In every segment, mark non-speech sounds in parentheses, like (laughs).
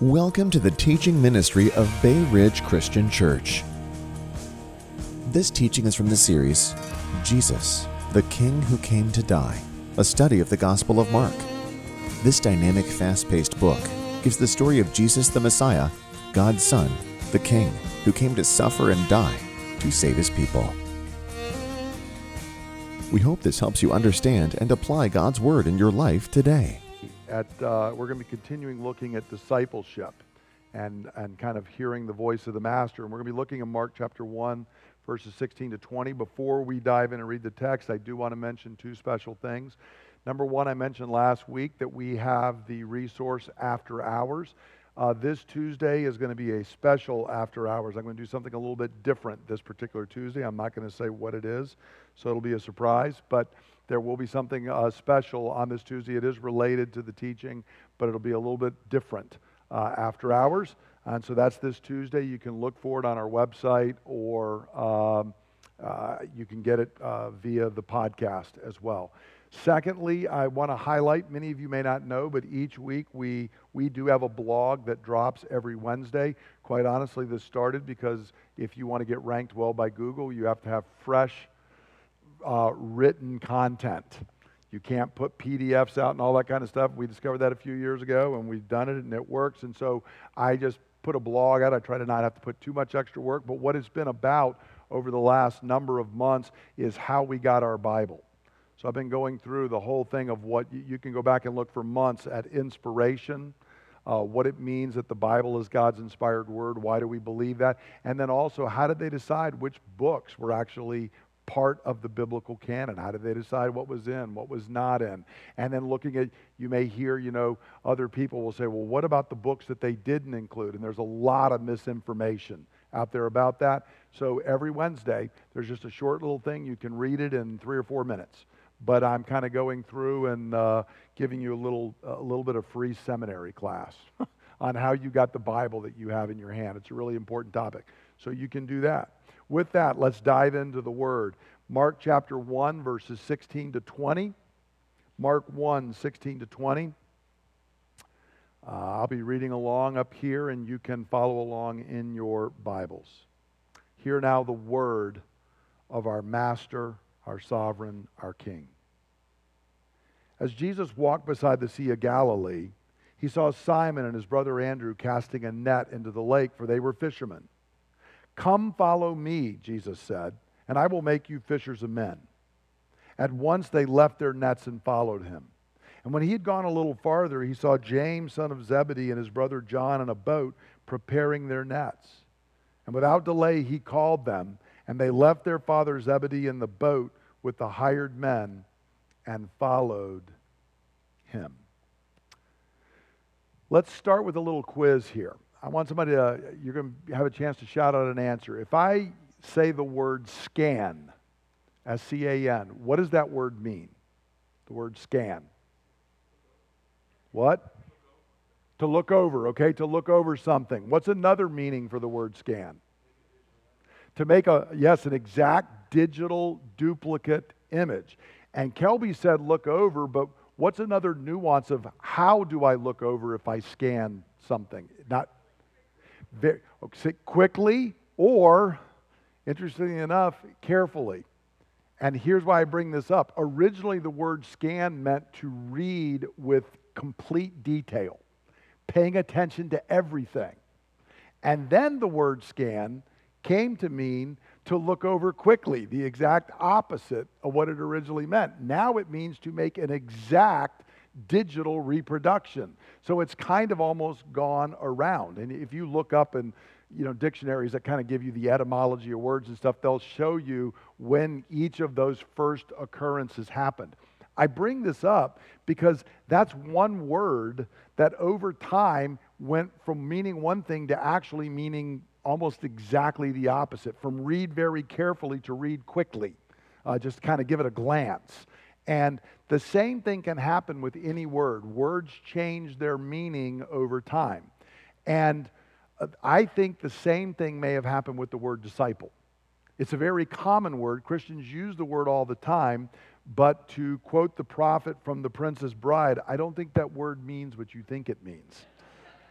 Welcome to the teaching ministry of Bay Ridge Christian Church. This teaching is from the series Jesus, the King Who Came to Die, a study of the Gospel of Mark. This dynamic, fast paced book gives the story of Jesus the Messiah, God's Son, the King, who came to suffer and die to save his people. We hope this helps you understand and apply God's Word in your life today. At, uh, we're going to be continuing looking at discipleship and, and kind of hearing the voice of the Master. And we're going to be looking at Mark chapter 1, verses 16 to 20. Before we dive in and read the text, I do want to mention two special things. Number one, I mentioned last week that we have the resource after hours. Uh, this Tuesday is going to be a special after hours. I'm going to do something a little bit different this particular Tuesday. I'm not going to say what it is, so it'll be a surprise. But there will be something uh, special on this Tuesday. It is related to the teaching, but it'll be a little bit different uh, after hours. And so that's this Tuesday. You can look for it on our website or um, uh, you can get it uh, via the podcast as well. Secondly, I want to highlight, many of you may not know, but each week we, we do have a blog that drops every Wednesday. Quite honestly, this started because if you want to get ranked well by Google, you have to have fresh uh, written content. You can't put PDFs out and all that kind of stuff. We discovered that a few years ago and we've done it and it works. And so I just put a blog out. I try to not have to put too much extra work. But what it's been about over the last number of months is how we got our Bible. So I've been going through the whole thing of what you can go back and look for months at inspiration, uh, what it means that the Bible is God's inspired word. Why do we believe that? And then also, how did they decide which books were actually part of the biblical canon? How did they decide what was in, what was not in? And then looking at, you may hear, you know, other people will say, well, what about the books that they didn't include? And there's a lot of misinformation out there about that. So every Wednesday, there's just a short little thing. You can read it in three or four minutes but I'm kind of going through and uh, giving you a little, a little bit of free seminary class (laughs) on how you got the Bible that you have in your hand. It's a really important topic. So you can do that. With that, let's dive into the Word. Mark chapter 1, verses 16 to 20. Mark 1, 16 to 20. Uh, I'll be reading along up here, and you can follow along in your Bibles. Hear now the word of our Master our sovereign, our King. As Jesus walked beside the Sea of Galilee, he saw Simon and his brother Andrew casting a net into the lake, for they were fishermen. Come follow me, Jesus said, and I will make you fishers of men. At once they left their nets and followed him. And when he had gone a little farther, he saw James, son of Zebedee, and his brother John in a boat preparing their nets. And without delay, he called them and they left their father Zebedee in the boat with the hired men and followed him. Let's start with a little quiz here. I want somebody to, you're going to have a chance to shout out an answer. If I say the word scan, S C A N, what does that word mean? The word scan. What? To look over, okay? To look over something. What's another meaning for the word scan? to make a, yes, an exact digital duplicate image. And Kelby said, look over, but what's another nuance of how do I look over if I scan something? Not very, quickly or, interestingly enough, carefully. And here's why I bring this up. Originally, the word scan meant to read with complete detail, paying attention to everything. And then the word scan came to mean to look over quickly, the exact opposite of what it originally meant. Now it means to make an exact digital reproduction. So it's kind of almost gone around. And if you look up in you know dictionaries that kind of give you the etymology of words and stuff, they'll show you when each of those first occurrences happened. I bring this up because that's one word that over time went from meaning one thing to actually meaning almost exactly the opposite from read very carefully to read quickly. Uh, just kind of give it a glance. And the same thing can happen with any word. Words change their meaning over time. And uh, I think the same thing may have happened with the word disciple. It's a very common word. Christians use the word all the time, but to quote the prophet from The Princess Bride, I don't think that word means what you think it means.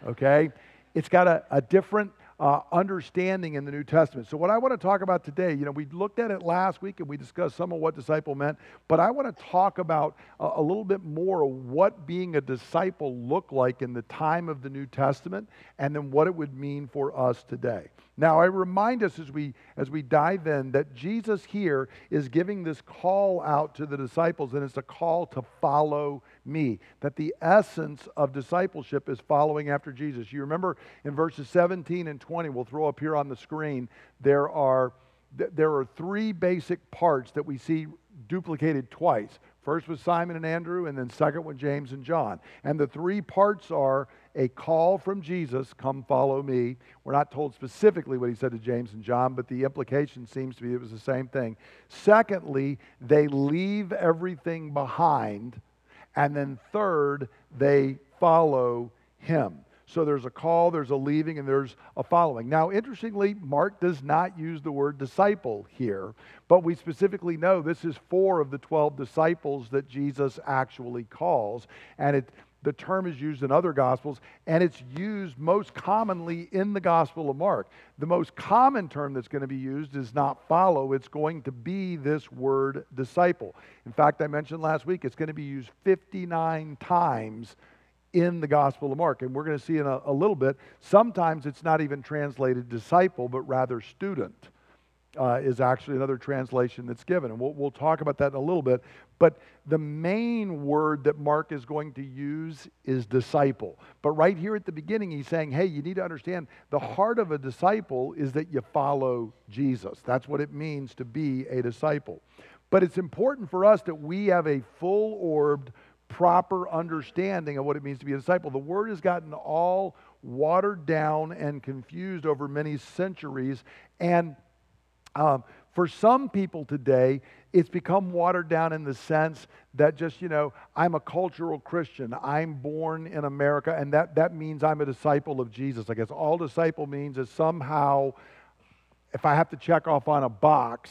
okay? It's got a, a different uh, understanding in the New Testament. So, what I want to talk about today, you know, we looked at it last week and we discussed some of what disciple meant, but I want to talk about a, a little bit more of what being a disciple looked like in the time of the New Testament and then what it would mean for us today. Now, I remind us as we, as we dive in that Jesus here is giving this call out to the disciples, and it's a call to follow me. That the essence of discipleship is following after Jesus. You remember in verses 17 and 20, we'll throw up here on the screen, there are, there are three basic parts that we see duplicated twice. First was Simon and Andrew, and then second one, James and John. And the three parts are a call from Jesus, come follow me. We're not told specifically what he said to James and John, but the implication seems to be it was the same thing. Secondly, they leave everything behind. And then third, they follow him. So there's a call, there's a leaving, and there's a following. Now, interestingly, Mark does not use the word disciple here, but we specifically know this is four of the 12 disciples that Jesus actually calls. And it, the term is used in other gospels, and it's used most commonly in the Gospel of Mark. The most common term that's going to be used is not follow, it's going to be this word disciple. In fact, I mentioned last week it's going to be used 59 times in the Gospel of Mark. And we're going to see in a, a little bit, sometimes it's not even translated disciple, but rather student. Uh, is actually another translation that's given. And we'll, we'll talk about that in a little bit. But the main word that Mark is going to use is disciple. But right here at the beginning, he's saying, hey, you need to understand the heart of a disciple is that you follow Jesus. That's what it means to be a disciple. But it's important for us that we have a full orbed, proper understanding of what it means to be a disciple. The word has gotten all watered down and confused over many centuries. And um, for some people today, it's become watered down in the sense that just, you know, I'm a cultural Christian. I'm born in America, and that, that means I'm a disciple of Jesus. I guess all disciple means is somehow, if I have to check off on a box,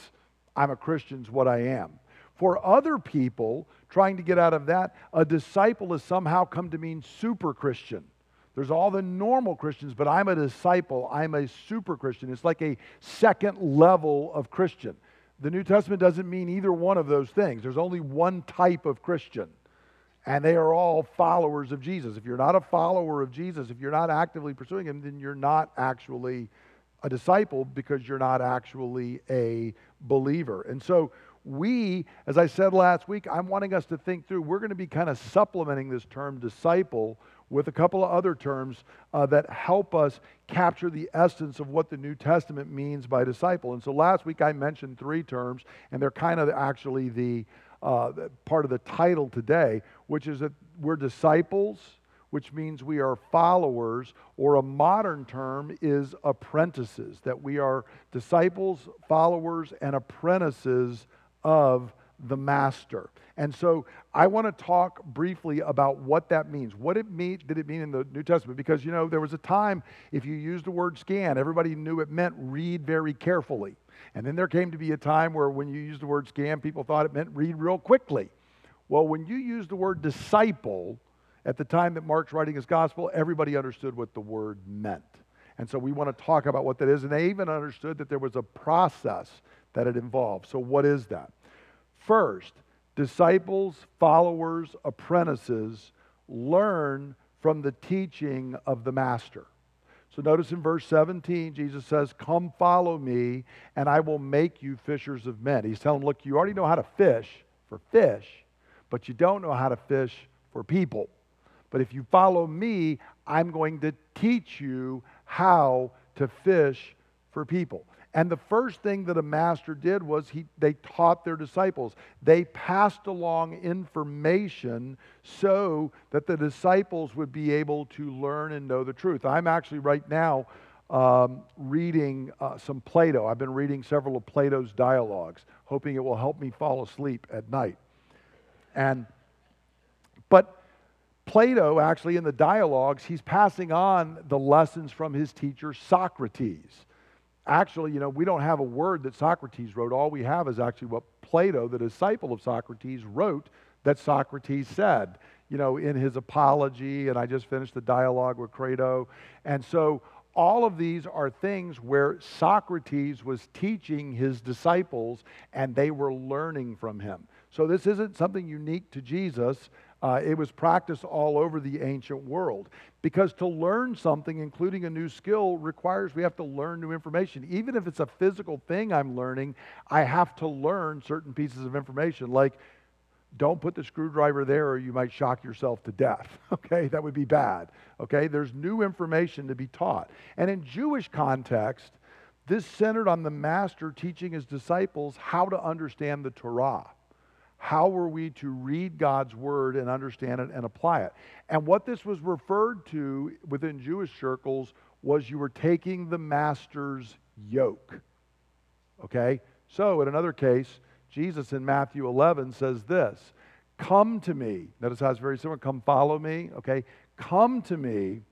I'm a Christian's what I am. For other people, trying to get out of that, a disciple has somehow come to mean super Christian. There's all the normal Christians, but I'm a disciple. I'm a super Christian. It's like a second level of Christian. The New Testament doesn't mean either one of those things. There's only one type of Christian, and they are all followers of Jesus. If you're not a follower of Jesus, if you're not actively pursuing Him, then you're not actually a disciple because you're not actually a believer. And so we, as I said last week, I'm wanting us to think through, we're going to be kind of supplementing this term disciple with a couple of other terms uh, that help us capture the essence of what the New Testament means by disciple. And so last week I mentioned three terms, and they're kind of actually the uh, part of the title today, which is that we're disciples, which means we are followers, or a modern term is apprentices, that we are disciples, followers, and apprentices of the master. And so I want to talk briefly about what that means. What it mean, did it mean in the New Testament? Because, you know, there was a time if you used the word scan, everybody knew it meant read very carefully. And then there came to be a time where when you used the word scan, people thought it meant read real quickly. Well, when you use the word disciple, at the time that Mark's writing his gospel, everybody understood what the word meant. And so we want to talk about what that is. And they even understood that there was a process that it involved. So, what is that? First, disciples, followers, apprentices learn from the teaching of the master. So notice in verse 17, Jesus says, Come follow me, and I will make you fishers of men. He's telling them, Look, you already know how to fish for fish, but you don't know how to fish for people. But if you follow me, I'm going to teach you how to fish for people. And the first thing that a master did was he, they taught their disciples. They passed along information so that the disciples would be able to learn and know the truth. I'm actually right now um, reading uh, some Plato. I've been reading several of Plato's dialogues, hoping it will help me fall asleep at night. And, but Plato, actually, in the dialogues, he's passing on the lessons from his teacher Socrates. Actually, you know, we don't have a word that Socrates wrote. All we have is actually what Plato, the disciple of Socrates, wrote that Socrates said. you know, in his apology, and I just finished the dialogue with Crito. And so all of these are things where Socrates was teaching his disciples and they were learning from him. So this isn't something unique to Jesus. Uh, it was practiced all over the ancient world because to learn something, including a new skill, requires we have to learn new information. Even if it's a physical thing I'm learning, I have to learn certain pieces of information, like don't put the screwdriver there or you might shock yourself to death. (laughs) Okay, that would be bad. Okay, there's new information to be taught. And in Jewish context, this centered on the master teaching his disciples how to understand the Torah. How were we to read God's word and understand it and apply it? And what this was referred to within Jewish circles was you were taking the master's yoke. Okay? So, in another case, Jesus in Matthew 11 says this Come to me. Notice how it's very similar. Come follow me. Okay? Come to me,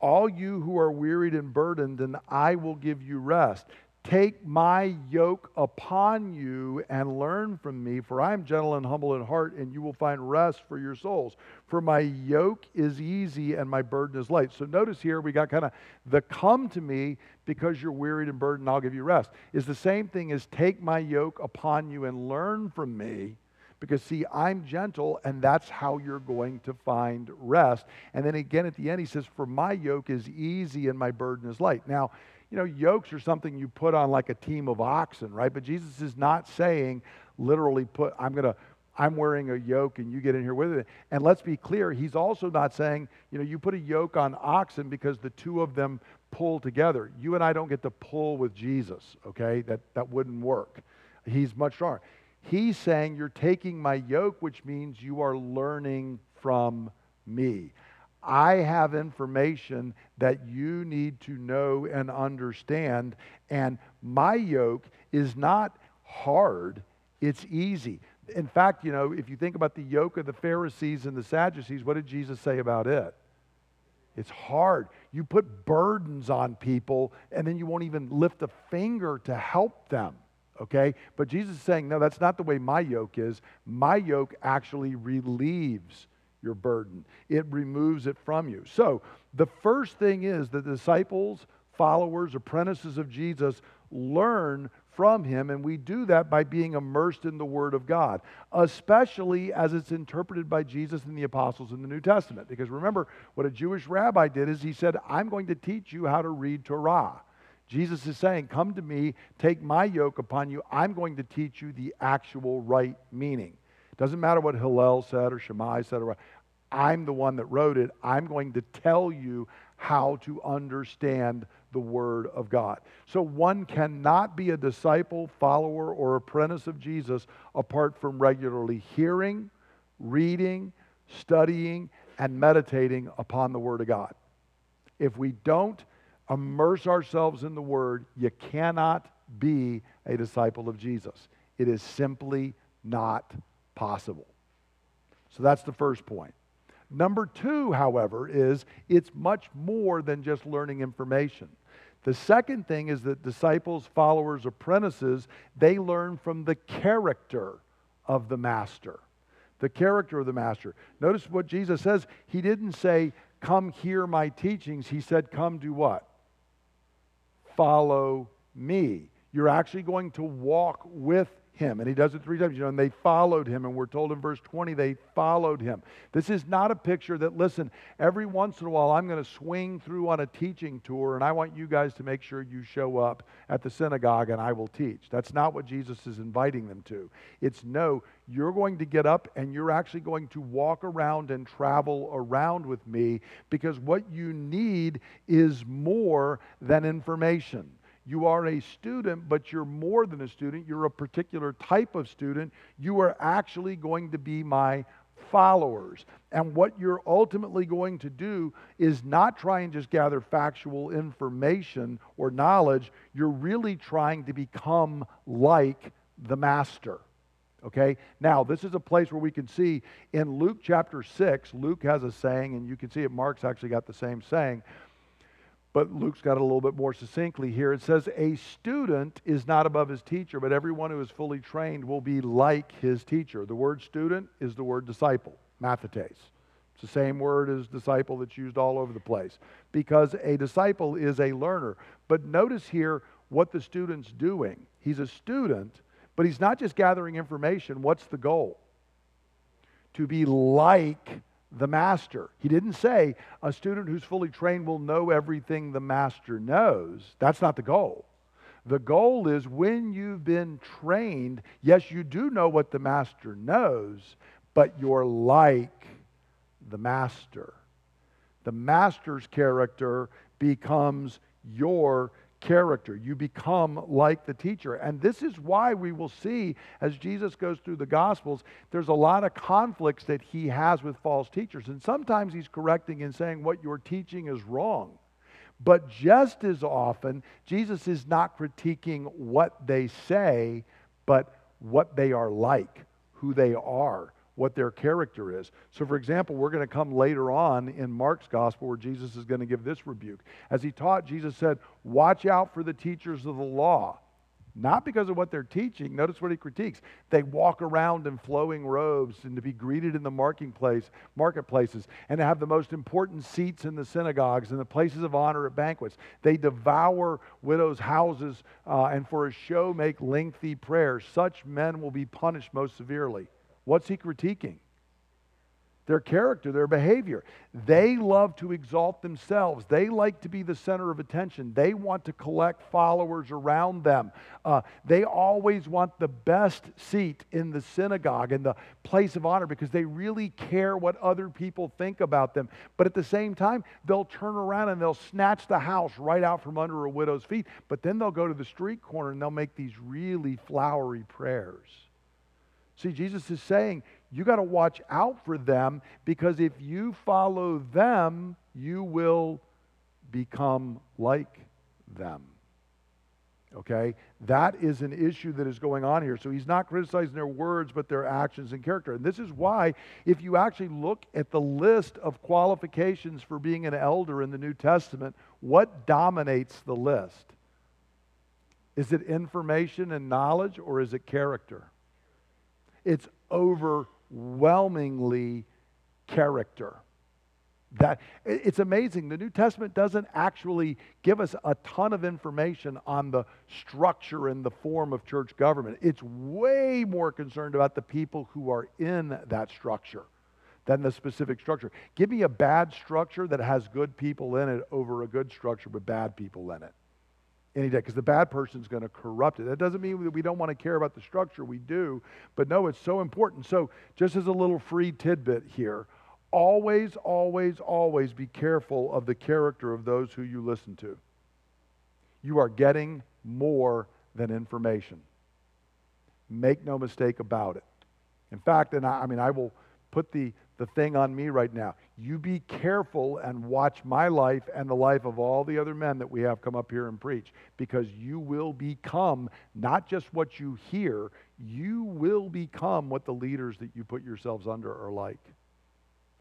all you who are wearied and burdened, and I will give you rest. Take my yoke upon you and learn from me, for I am gentle and humble in heart, and you will find rest for your souls. For my yoke is easy and my burden is light. So notice here we got kind of the come to me because you're wearied and burdened, I'll give you rest. Is the same thing as take my yoke upon you and learn from me. Because, see, I'm gentle, and that's how you're going to find rest. And then again at the end, he says, For my yoke is easy and my burden is light. Now, you know, yokes are something you put on like a team of oxen, right? But Jesus is not saying literally put, I'm going to, I'm wearing a yoke and you get in here with it. And let's be clear, he's also not saying, you know, you put a yoke on oxen because the two of them pull together. You and I don't get to pull with Jesus, okay? That, that wouldn't work. He's much stronger. He's saying, You're taking my yoke, which means you are learning from me. I have information that you need to know and understand. And my yoke is not hard, it's easy. In fact, you know, if you think about the yoke of the Pharisees and the Sadducees, what did Jesus say about it? It's hard. You put burdens on people and then you won't even lift a finger to help them. Okay? But Jesus is saying, no, that's not the way my yoke is. My yoke actually relieves your burden, it removes it from you. So, the first thing is the disciples, followers, apprentices of Jesus learn from him, and we do that by being immersed in the Word of God, especially as it's interpreted by Jesus and the apostles in the New Testament. Because remember, what a Jewish rabbi did is he said, I'm going to teach you how to read Torah. Jesus is saying, Come to me, take my yoke upon you. I'm going to teach you the actual right meaning. Doesn't matter what Hillel said or Shammai said, or I'm the one that wrote it. I'm going to tell you how to understand the Word of God. So one cannot be a disciple, follower, or apprentice of Jesus apart from regularly hearing, reading, studying, and meditating upon the Word of God. If we don't immerse ourselves in the Word, you cannot be a disciple of Jesus. It is simply not possible. So that's the first point. Number two, however, is it's much more than just learning information. The second thing is that disciples, followers, apprentices, they learn from the character of the master. The character of the master. Notice what Jesus says. He didn't say, Come hear my teachings. He said, Come do what? Follow me. You're actually going to walk with him. And he does it three times. You know, and they followed him. And we're told in verse 20, they followed him. This is not a picture that, listen, every once in a while I'm going to swing through on a teaching tour and I want you guys to make sure you show up at the synagogue and I will teach. That's not what Jesus is inviting them to. It's no, you're going to get up and you're actually going to walk around and travel around with me because what you need is more than information. You are a student, but you're more than a student. You're a particular type of student. You are actually going to be my followers. And what you're ultimately going to do is not try and just gather factual information or knowledge. You're really trying to become like the master. Okay? Now, this is a place where we can see in Luke chapter 6, Luke has a saying, and you can see it, Mark's actually got the same saying but Luke's got it a little bit more succinctly here. It says, A student is not above his teacher, but everyone who is fully trained will be like his teacher. The word student is the word disciple, mathetes. It's the same word as disciple that's used all over the place because a disciple is a learner. But notice here what the student's doing. He's a student, but he's not just gathering information. What's the goal? To be like the master. He didn't say a student who's fully trained will know everything the master knows. That's not the goal. The goal is when you've been trained, yes, you do know what the master knows, but you're like the master. The master's character becomes your character. You become like the teacher. And this is why we will see as Jesus goes through the Gospels, there's a lot of conflicts that he has with false teachers. And sometimes he's correcting and saying what you're teaching is wrong. But just as often, Jesus is not critiquing what they say, but what they are like, who they are what their character is. So, for example, we're going to come later on in Mark's gospel where Jesus is going to give this rebuke. As he taught, Jesus said, Watch out for the teachers of the law. Not because of what they're teaching. Notice what he critiques. They walk around in flowing robes and to be greeted in the marketplaces and to have the most important seats in the synagogues and the places of honor at banquets. They devour widows' houses uh, and for a show make lengthy prayers. Such men will be punished most severely. What's he critiquing? Their character, their behavior. They love to exalt themselves. They like to be the center of attention. They want to collect followers around them. Uh, they always want the best seat in the synagogue and the place of honor because they really care what other people think about them. But at the same time, they'll turn around and they'll snatch the house right out from under a widow's feet. But then they'll go to the street corner and they'll make these really flowery prayers. See, Jesus is saying you got to watch out for them because if you follow them, you will become like them. Okay? That is an issue that is going on here. So he's not criticizing their words, but their actions and character. And this is why, if you actually look at the list of qualifications for being an elder in the New Testament, what dominates the list? Is it information and knowledge, or is it character? It's overwhelmingly character. That it's amazing. The New Testament doesn't actually give us a ton of information on the structure and the form of church government. It's way more concerned about the people who are in that structure than the specific structure. Give me a bad structure that has good people in it over a good structure with bad people in it any day because the bad person is going to corrupt it. That doesn't mean that we don't want to care about the structure. We do. But no, it's so important. So, just as a little free tidbit here, always, always, always be careful of the character of those who you listen to. You are getting more than information. Make no mistake about it. In fact, and I, I mean, I will put the the thing on me right now. You be careful and watch my life and the life of all the other men that we have come up here and preach because you will become not just what you hear, you will become what the leaders that you put yourselves under are like.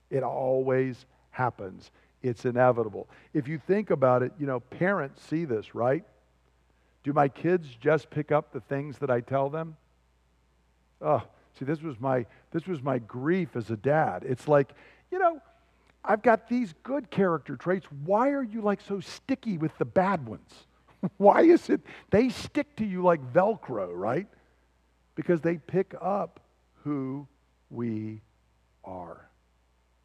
It always happens. It's inevitable. If you think about it, you know, parents see this, right? Do my kids just pick up the things that I tell them? Oh, See, this was my this was my grief as a dad. It's like, you know, I've got these good character traits. Why are you like so sticky with the bad ones? (laughs) Why is it they stick to you like Velcro, right? Because they pick up who we are.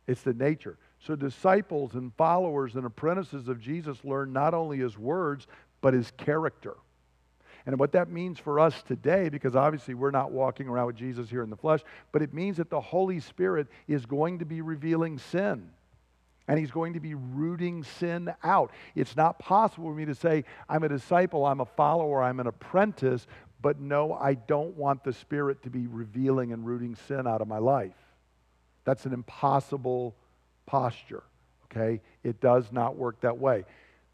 It's the nature. So disciples and followers and apprentices of Jesus learn not only his words, but his character. And what that means for us today, because obviously we're not walking around with Jesus here in the flesh, but it means that the Holy Spirit is going to be revealing sin. And he's going to be rooting sin out. It's not possible for me to say, I'm a disciple, I'm a follower, I'm an apprentice, but no, I don't want the Spirit to be revealing and rooting sin out of my life. That's an impossible posture, okay? It does not work that way.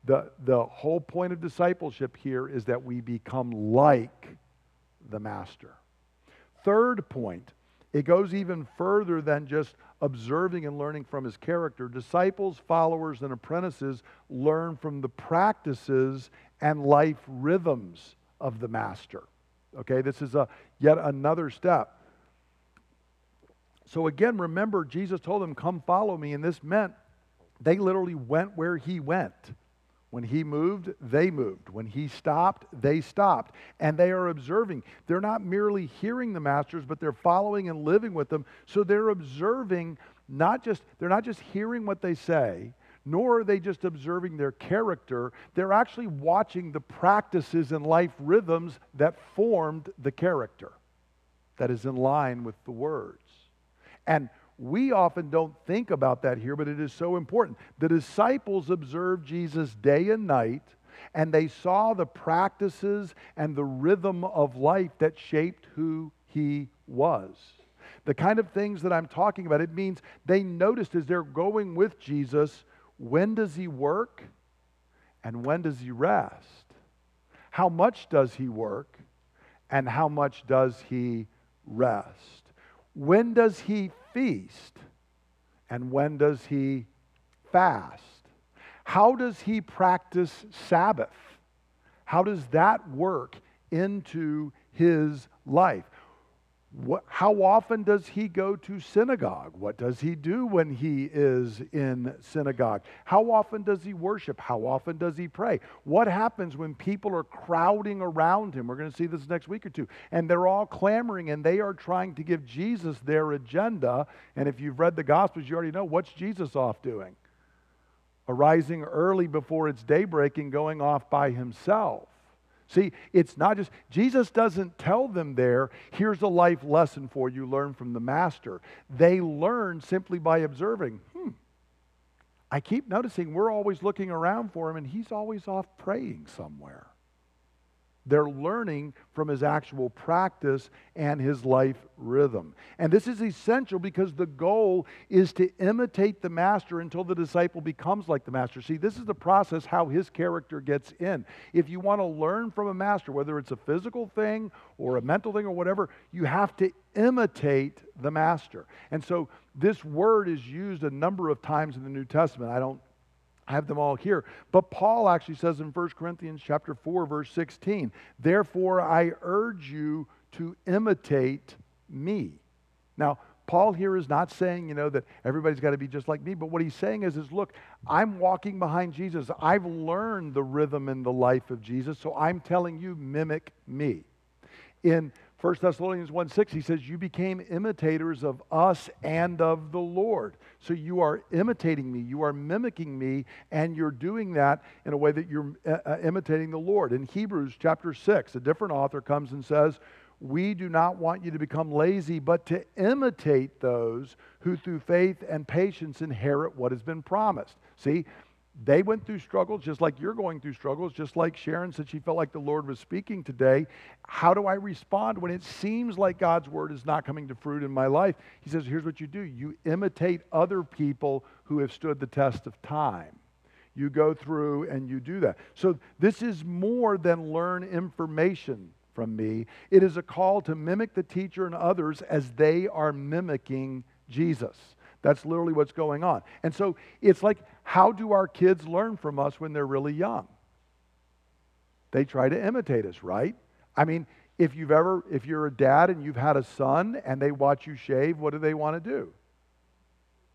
The, the whole point of discipleship here is that we become like the master. Third point, it goes even further than just observing and learning from his character. Disciples, followers, and apprentices learn from the practices and life rhythms of the master. Okay, this is a yet another step. So again, remember, Jesus told them, Come follow me. And this meant they literally went where he went. When he moved, they moved. When he stopped, they stopped. And they are observing. They're not merely hearing the masters, but they're following and living with them. So they're observing, not just, they're not just hearing what they say, nor are they just observing their character. They're actually watching the practices and life rhythms that formed the character that is in line with the words. And we often don't think about that here, but it is so important. The disciples observed Jesus day and night, and they saw the practices and the rhythm of life that shaped who he was. The kind of things that I'm talking about, it means they noticed as they're going with Jesus when does he work and when does he rest? How much does he work and how much does he rest? When does he feast? And when does he fast? How does he practice Sabbath? How does that work into his life? What, how often does he go to synagogue? What does he do when he is in synagogue? How often does he worship? How often does he pray? What happens when people are crowding around him? We're going to see this next week or two. And they're all clamoring and they are trying to give Jesus their agenda. And if you've read the Gospels, you already know what's Jesus off doing? Arising early before it's daybreak and going off by himself. See, it's not just, Jesus doesn't tell them there, here's a life lesson for you, learn from the master. They learn simply by observing, hmm, I keep noticing we're always looking around for him and he's always off praying somewhere. They're learning from his actual practice and his life rhythm. And this is essential because the goal is to imitate the master until the disciple becomes like the master. See, this is the process how his character gets in. If you want to learn from a master, whether it's a physical thing or a mental thing or whatever, you have to imitate the master. And so this word is used a number of times in the New Testament. I don't I have them all here. But Paul actually says in 1 Corinthians chapter 4 verse 16, "Therefore I urge you to imitate me." Now, Paul here is not saying, you know, that everybody's got to be just like me, but what he's saying is, is look, I'm walking behind Jesus. I've learned the rhythm and the life of Jesus, so I'm telling you, mimic me. In 1 Thessalonians 1 6, he says, You became imitators of us and of the Lord. So you are imitating me, you are mimicking me, and you're doing that in a way that you're uh, uh, imitating the Lord. In Hebrews chapter 6, a different author comes and says, We do not want you to become lazy, but to imitate those who through faith and patience inherit what has been promised. See, they went through struggles just like you're going through struggles, just like Sharon said she felt like the Lord was speaking today. How do I respond when it seems like God's word is not coming to fruit in my life? He says, here's what you do you imitate other people who have stood the test of time. You go through and you do that. So this is more than learn information from me, it is a call to mimic the teacher and others as they are mimicking Jesus. That's literally what's going on. And so it's like, how do our kids learn from us when they're really young? They try to imitate us, right? I mean, if you've ever, if you're a dad and you've had a son and they watch you shave, what do they want to do?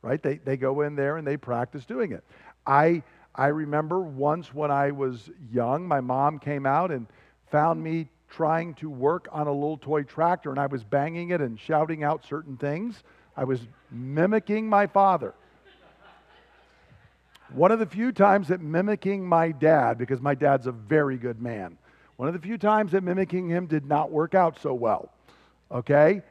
Right? They, they go in there and they practice doing it. I, I remember once when I was young, my mom came out and found me trying to work on a little toy tractor and I was banging it and shouting out certain things. I was mimicking my father. One of the few times that mimicking my dad, because my dad's a very good man, one of the few times that mimicking him did not work out so well. Okay?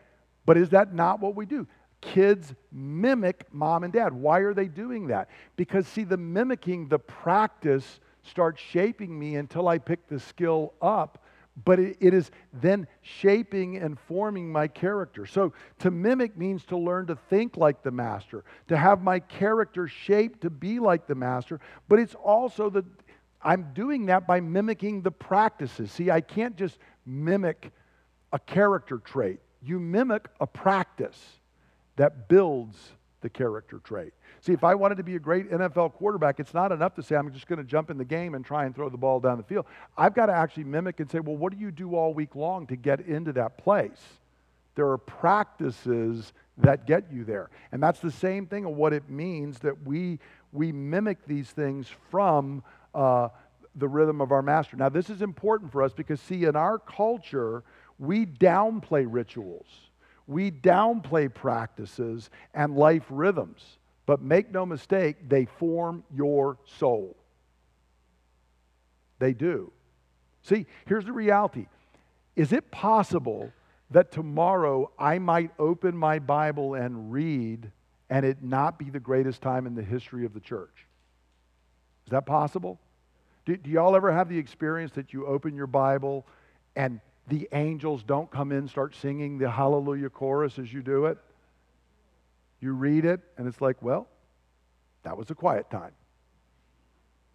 But is that not what we do? Kids mimic mom and dad. Why are they doing that? Because, see, the mimicking, the practice starts shaping me until I pick the skill up but it, it is then shaping and forming my character. So to mimic means to learn to think like the master, to have my character shaped to be like the master, but it's also that I'm doing that by mimicking the practices. See, I can't just mimic a character trait. You mimic a practice that builds the character trait. See, if I wanted to be a great NFL quarterback, it's not enough to say, I'm just going to jump in the game and try and throw the ball down the field. I've got to actually mimic and say, well, what do you do all week long to get into that place? There are practices that get you there. And that's the same thing of what it means that we, we mimic these things from uh, the rhythm of our master. Now, this is important for us because, see, in our culture, we downplay rituals, we downplay practices and life rhythms. But make no mistake, they form your soul. They do. See, here's the reality Is it possible that tomorrow I might open my Bible and read and it not be the greatest time in the history of the church? Is that possible? Do, do y'all ever have the experience that you open your Bible and the angels don't come in start singing the hallelujah chorus as you do it? You read it and it's like, well, that was a quiet time.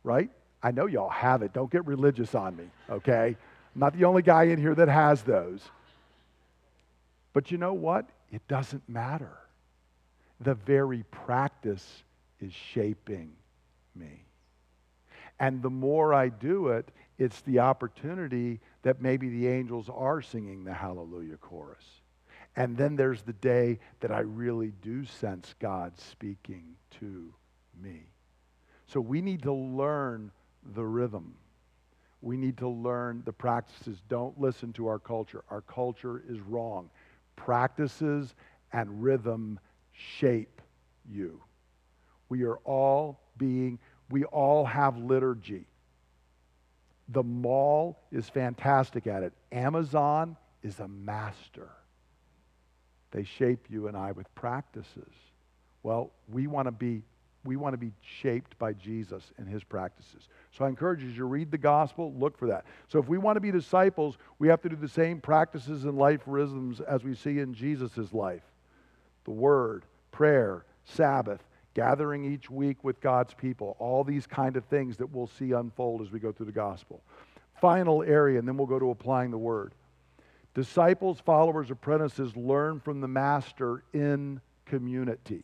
Right? I know y'all have it. Don't get religious on me, okay? I'm not the only guy in here that has those. But you know what? It doesn't matter. The very practice is shaping me. And the more I do it, it's the opportunity that maybe the angels are singing the hallelujah chorus. And then there's the day that I really do sense God speaking to me. So we need to learn the rhythm. We need to learn the practices. Don't listen to our culture. Our culture is wrong. Practices and rhythm shape you. We are all being, we all have liturgy. The mall is fantastic at it. Amazon is a master. They shape you and I with practices. Well, we want to be we want to be shaped by Jesus and his practices. So I encourage you you read the gospel, look for that. So if we want to be disciples, we have to do the same practices and life rhythms as we see in Jesus' life the word, prayer, Sabbath, gathering each week with God's people, all these kind of things that we'll see unfold as we go through the gospel. Final area, and then we'll go to applying the word. Disciples, followers, apprentices learn from the master in community.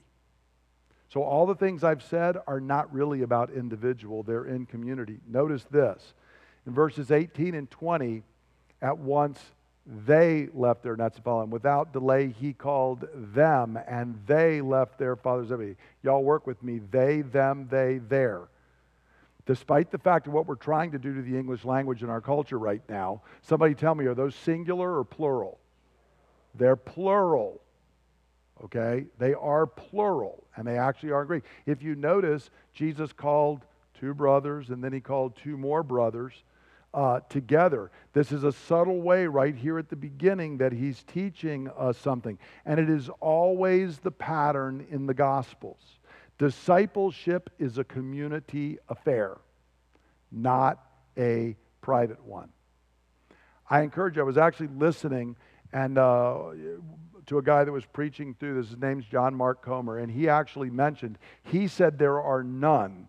So, all the things I've said are not really about individual, they're in community. Notice this in verses 18 and 20, at once they left their nets and followed him. Without delay, he called them, and they left their father Zebedee. Y'all work with me. They, them, they, there. Despite the fact of what we're trying to do to the English language in our culture right now, somebody tell me, are those singular or plural? They're plural okay? They are plural, and they actually are Greek. If you notice, Jesus called two brothers, and then he called two more brothers uh, together. This is a subtle way right here at the beginning that he's teaching us something. And it is always the pattern in the Gospels. Discipleship is a community affair, not a private one. I encourage you, I was actually listening, and uh, to a guy that was preaching through this. His name's John Mark Comer, and he actually mentioned, he said there are none.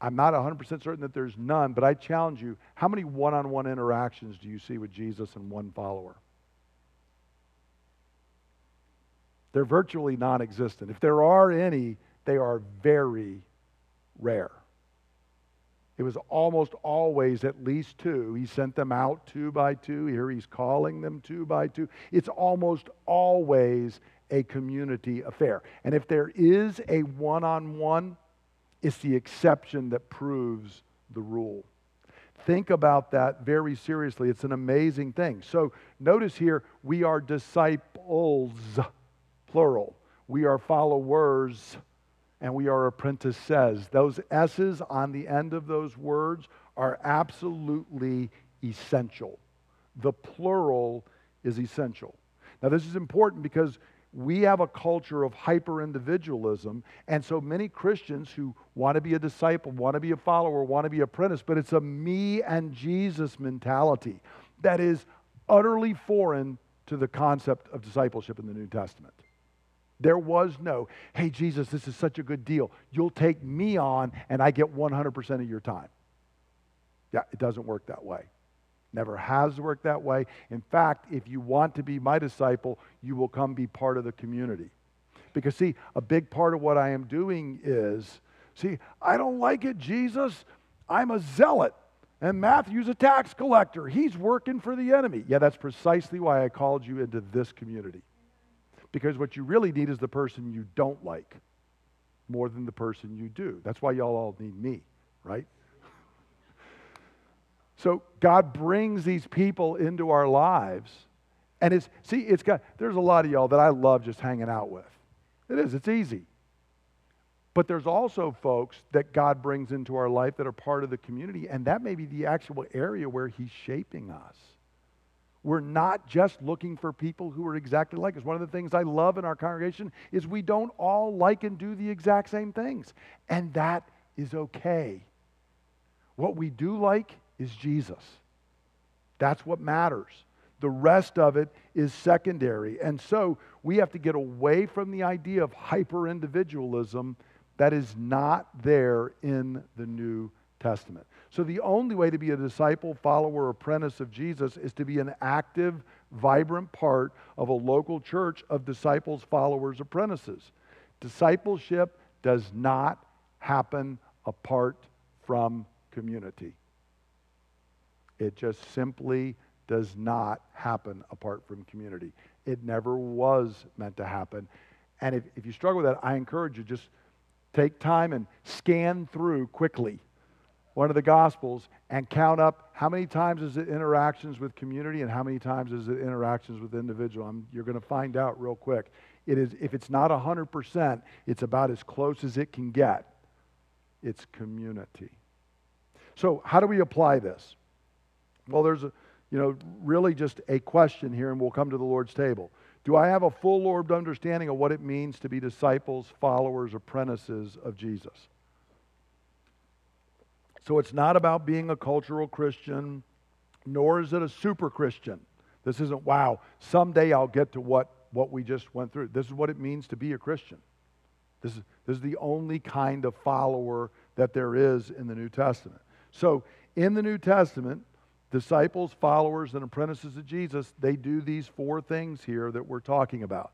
I'm not 100% certain that there's none, but I challenge you how many one on one interactions do you see with Jesus and one follower? They're virtually non existent. If there are any, they are very rare. It was almost always at least two. He sent them out two by two. Here he's calling them two by two. It's almost always a community affair. And if there is a one on one, it's the exception that proves the rule. Think about that very seriously. It's an amazing thing. So notice here, we are disciples, plural. We are followers, and we are apprentices. Those S's on the end of those words are absolutely essential. The plural is essential. Now, this is important because we have a culture of hyper individualism, and so many Christians who want to be a disciple, want to be a follower, want to be apprentice, but it's a me and Jesus mentality that is utterly foreign to the concept of discipleship in the New Testament. There was no, hey, Jesus, this is such a good deal. You'll take me on and I get 100% of your time. Yeah, it doesn't work that way. Never has worked that way. In fact, if you want to be my disciple, you will come be part of the community. Because, see, a big part of what I am doing is, see, I don't like it, Jesus. I'm a zealot. And Matthew's a tax collector. He's working for the enemy. Yeah, that's precisely why I called you into this community Because what you really need is the person you don't like more than the person you do. That's why y'all all need me, right? So God brings these people into our lives. And it's, see, it's got, there's a lot of y'all that I love just hanging out with. It is, it's easy. But there's also folks that God brings into our life that are part of the community, and that may be the actual area where He's shaping us. We're not just looking for people who are exactly like us. One of the things I love in our congregation is we don't all like and do the exact same things, and that is okay. What we do like is Jesus. That's what matters. The rest of it is secondary. And so we have to get away from the idea of hyper individualism that is not there in the New Testament. So the only way to be a disciple, follower, apprentice of Jesus is to be an active, vibrant part of a local church of disciples, followers, apprentices. Discipleship does not happen apart from community. It just simply does not happen apart from community. It never was meant to happen. And if, if you struggle with that, I encourage you just take time and scan through quickly one of the Gospels and count up how many times is it interactions with community and how many times is it interactions with individual. I'm, you're going to find out real quick. It is, if it's not 100%, it's about as close as it can get. It's community. So, how do we apply this? Well, there's a, you know, really just a question here, and we'll come to the Lord's table. Do I have a full orbed understanding of what it means to be disciples, followers, apprentices of Jesus? So it's not about being a cultural Christian, nor is it a super Christian. This isn't, wow, someday I'll get to what, what we just went through. This is what it means to be a Christian. This is, this is the only kind of follower that there is in the New Testament. So in the New Testament, disciples, followers, and apprentices of Jesus, they do these four things here that we're talking about.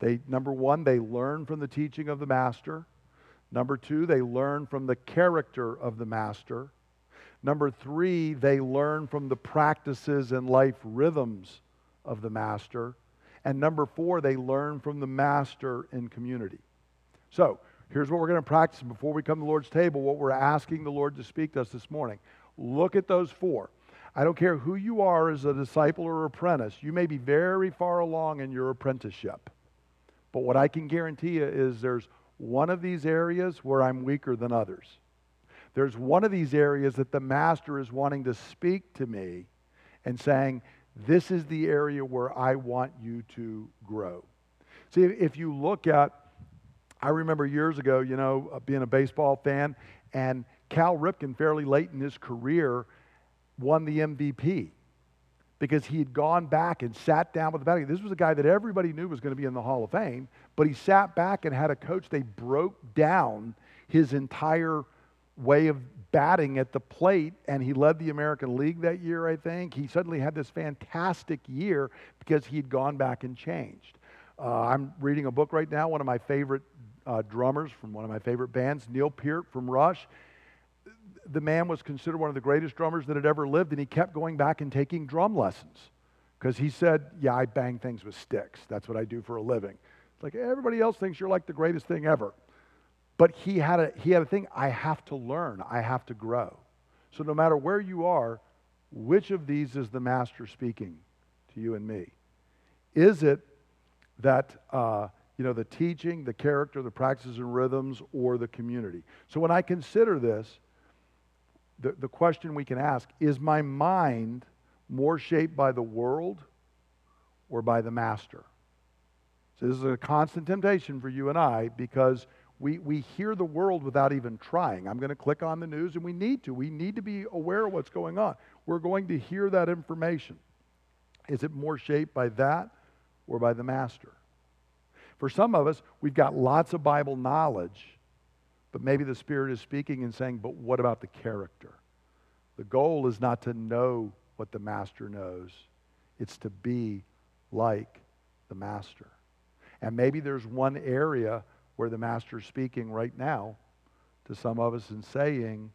They, number one, they learn from the teaching of the master. Number two, they learn from the character of the master. Number three, they learn from the practices and life rhythms of the master. And number four, they learn from the master in community. So, here's what we're going to practice before we come to the Lord's table, what we're asking the Lord to speak to us this morning. Look at those four. I don't care who you are as a disciple or apprentice, you may be very far along in your apprenticeship. But what I can guarantee you is there's one of these areas where I'm weaker than others. There's one of these areas that the master is wanting to speak to me and saying, This is the area where I want you to grow. See, if you look at, I remember years ago, you know, uh, being a baseball fan, and Cal Ripken, fairly late in his career, won the MVP because he had gone back and sat down with the batting. This was a guy that everybody knew was going to be in the Hall of Fame, but he sat back and had a coach. They broke down his entire way of batting at the plate, and he led the American League that year, I think. He suddenly had this fantastic year because he'd gone back and changed. Uh, I'm reading a book right now, one of my favorite uh, drummers from one of my favorite bands, Neil Peart from Rush the man was considered one of the greatest drummers that had ever lived, and he kept going back and taking drum lessons because he said, Yeah, I bang things with sticks. That's what I do for a living. It's like everybody else thinks you're like the greatest thing ever. But he had a, he had a thing I have to learn, I have to grow. So no matter where you are, which of these is the master speaking to you and me? Is it that, uh, you know, the teaching, the character, the practices and rhythms, or the community? So when I consider this, the, the question we can ask is my mind more shaped by the world or by the master? So, this is a constant temptation for you and I because we, we hear the world without even trying. I'm going to click on the news, and we need to. We need to be aware of what's going on. We're going to hear that information. Is it more shaped by that or by the master? For some of us, we've got lots of Bible knowledge, but maybe the Spirit is speaking and saying, but what about the character? The goal is not to know what the Master knows, it's to be like the Master. And maybe there's one area where the Master is speaking right now to some of us and saying,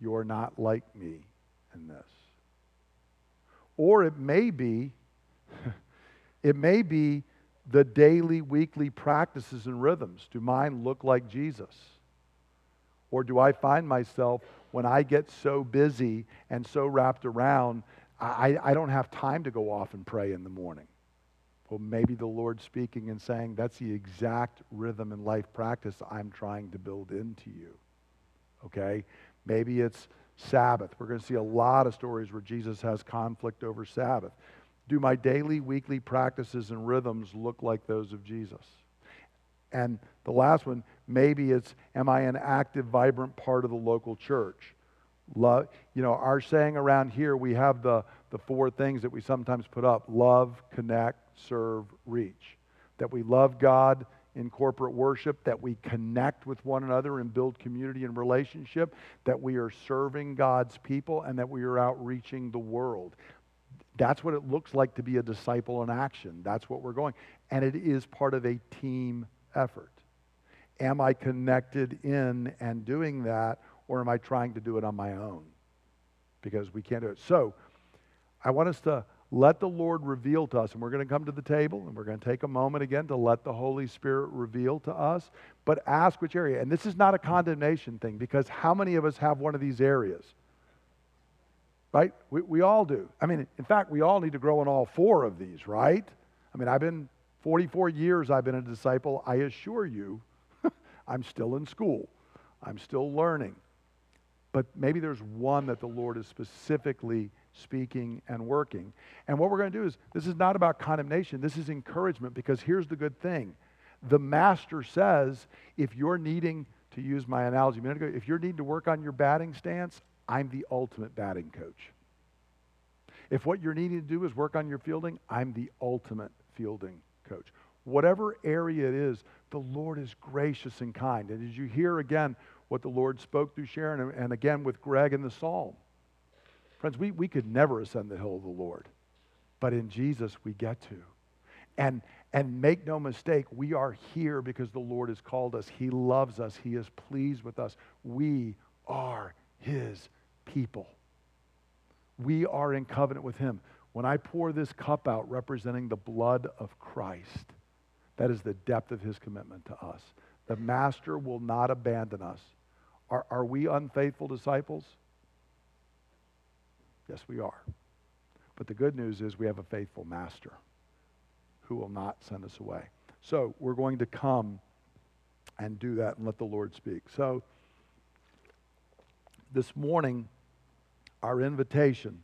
You're not like me in this. Or it may be, (laughs) it may be the daily, weekly practices and rhythms? Do mine look like Jesus? Or do I find myself when I get so busy and so wrapped around, I, I don't have time to go off and pray in the morning? Well, maybe the Lord speaking and saying, that's the exact rhythm and life practice I'm trying to build into you. Okay? Maybe it's Sabbath. We're going to see a lot of stories where Jesus has conflict over Sabbath. Do my daily, weekly practices and rhythms look like those of Jesus? And the last one, maybe it's, am I an active, vibrant part of the local church? Love, you know, our saying around here, we have the, the four things that we sometimes put up love, connect, serve, reach. That we love God in corporate worship, that we connect with one another and build community and relationship, that we are serving God's people, and that we are outreaching the world. That's what it looks like to be a disciple in action. That's what we're going. And it is part of a team effort. Am I connected in and doing that, or am I trying to do it on my own? Because we can't do it. So, I want us to let the Lord reveal to us. And we're going to come to the table and we're going to take a moment again to let the Holy Spirit reveal to us. But ask which area. And this is not a condemnation thing because how many of us have one of these areas? Right? We, we all do. I mean, in fact, we all need to grow in all four of these, right? I mean, I've been 44 years, I've been a disciple. I assure you, I'm still in school, I'm still learning. But maybe there's one that the Lord is specifically speaking, and working. And what we're going to do is this is not about condemnation, this is encouragement because here's the good thing. The master says, if you're needing, to use my analogy a minute ago, if you're needing to work on your batting stance, I'm the ultimate batting coach. If what you're needing to do is work on your fielding, I'm the ultimate fielding coach. Whatever area it is, the Lord is gracious and kind. And as you hear again what the Lord spoke through Sharon and, and again with Greg in the psalm, Friends, we, we could never ascend the hill of the Lord, but in Jesus we get to. And, and make no mistake, we are here because the Lord has called us. He loves us. He is pleased with us. We are His people. We are in covenant with Him. When I pour this cup out representing the blood of Christ, that is the depth of His commitment to us. The Master will not abandon us. Are, are we unfaithful disciples? Yes, we are. But the good news is we have a faithful master who will not send us away. So we're going to come and do that and let the Lord speak. So this morning, our invitation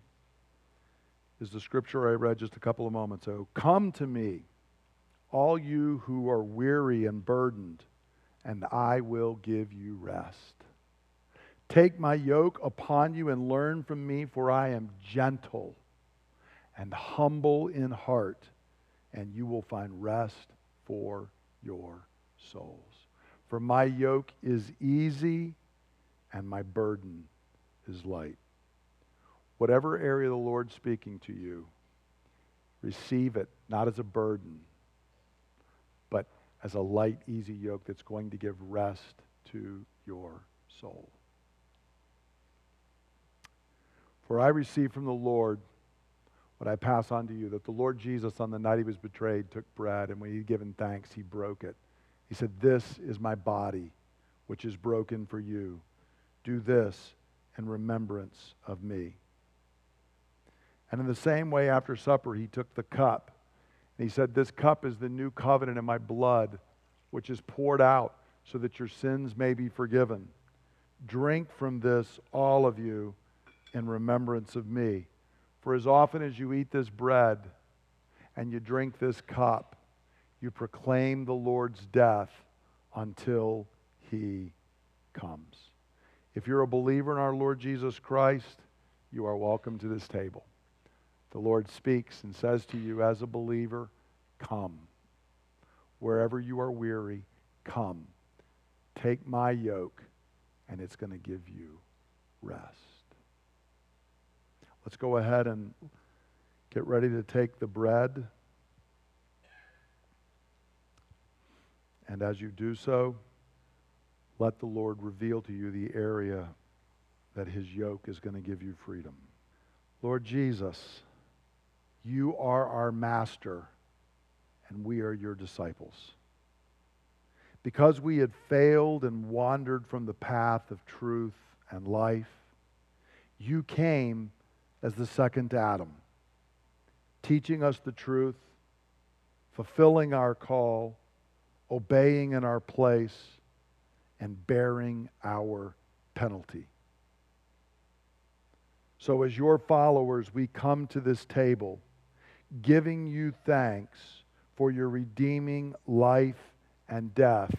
is the scripture I read just a couple of moments ago. Come to me, all you who are weary and burdened, and I will give you rest. Take my yoke upon you and learn from me, for I am gentle and humble in heart, and you will find rest for your souls. For my yoke is easy and my burden is light. Whatever area the Lord's speaking to you, receive it not as a burden, as a light, easy yoke that's going to give rest to your soul. For I received from the Lord what I pass on to you that the Lord Jesus, on the night he was betrayed, took bread, and when he had given thanks, he broke it. He said, This is my body, which is broken for you. Do this in remembrance of me. And in the same way, after supper, he took the cup. And he said, This cup is the new covenant in my blood, which is poured out so that your sins may be forgiven. Drink from this, all of you in remembrance of me. For as often as you eat this bread and you drink this cup, you proclaim the Lord's death until he comes. If you're a believer in our Lord Jesus Christ, you are welcome to this table. The Lord speaks and says to you as a believer, Come. Wherever you are weary, come. Take my yoke, and it's going to give you rest. Let's go ahead and get ready to take the bread. And as you do so, let the Lord reveal to you the area that his yoke is going to give you freedom. Lord Jesus, you are our master, and we are your disciples. Because we had failed and wandered from the path of truth and life, you came as the second Adam, teaching us the truth, fulfilling our call, obeying in our place, and bearing our penalty. So, as your followers, we come to this table giving you thanks for your redeeming life and death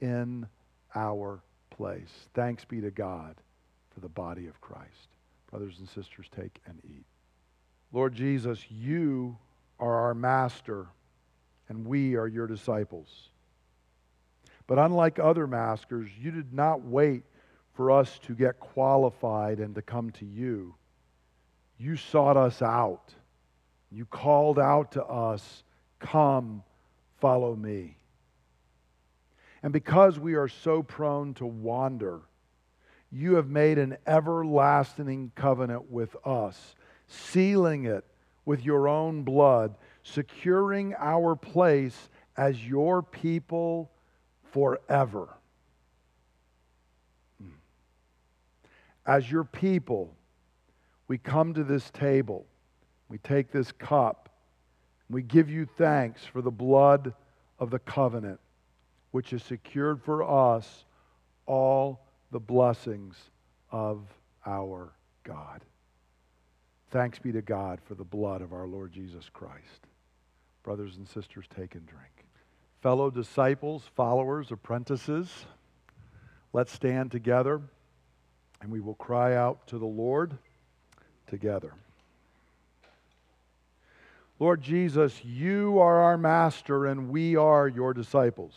in our place. Thanks be to God for the body of Christ. Brothers and sisters, take and eat. Lord Jesus, you are our master, and we are your disciples. But unlike other masters, you did not wait for us to get qualified and to come to you. You sought us out. You called out to us, Come, follow me. And because we are so prone to wander, you have made an everlasting covenant with us, sealing it with your own blood, securing our place as your people forever. Hmm. As your people, we come to this table, we take this cup, and we give you thanks for the blood of the covenant, which has secured for us all the blessings of our God. Thanks be to God for the blood of our Lord Jesus Christ. Brothers and sisters, take and drink. Fellow disciples, followers, apprentices, let's stand together and we will cry out to the Lord together. Lord Jesus, you are our master and we are your disciples.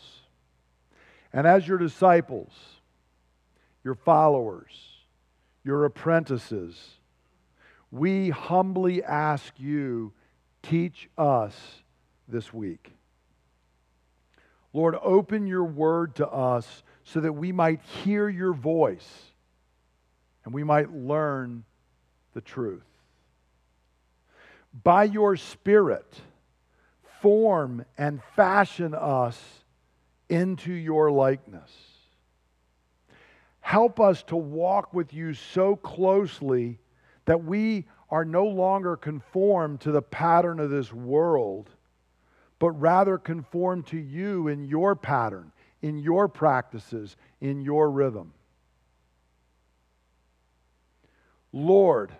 And as your disciples, your followers, your apprentices, we humbly ask you, teach us this week. Lord, open your word to us so that we might hear your voice and we might learn the truth. By your Spirit, form and fashion us into your likeness. Help us to walk with you so closely that we are no longer conformed to the pattern of this world but rather conform to you in your pattern, in your practices, in your rhythm. Lord,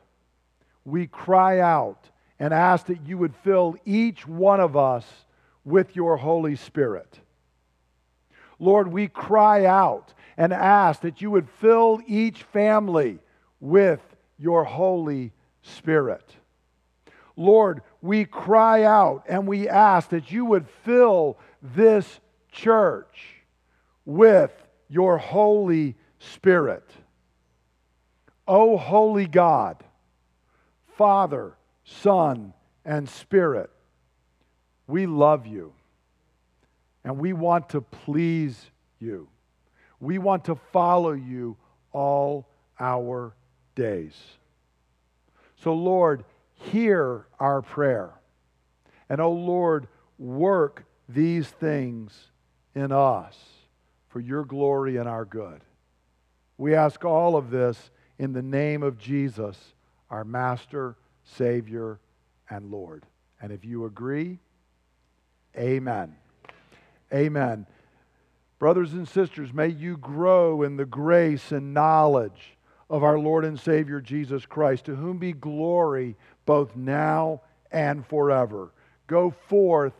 we cry out and ask that you would fill each one of us with your Holy Spirit. Lord, we cry out and ask that you would fill each family with your Holy Spirit. Lord, we cry out and we ask that you would fill this church with your Holy Spirit. O holy God, Father, Son, and Spirit, we love you and we want to please you. We want to follow you all our days. So, Lord, hear our prayer. And, oh Lord, work these things in us for your glory and our good. We ask all of this in the name of Jesus, our Master, Savior, and Lord. And if you agree, amen. Amen. Brothers and sisters, may you grow in the grace and knowledge of our Lord and Savior Jesus Christ, to whom be glory both now and forever. Go forth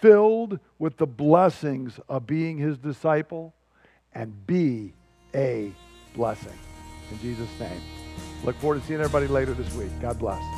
filled with the blessings of being his disciple and be a blessing. In Jesus' name. Look forward to seeing everybody later this week. God bless.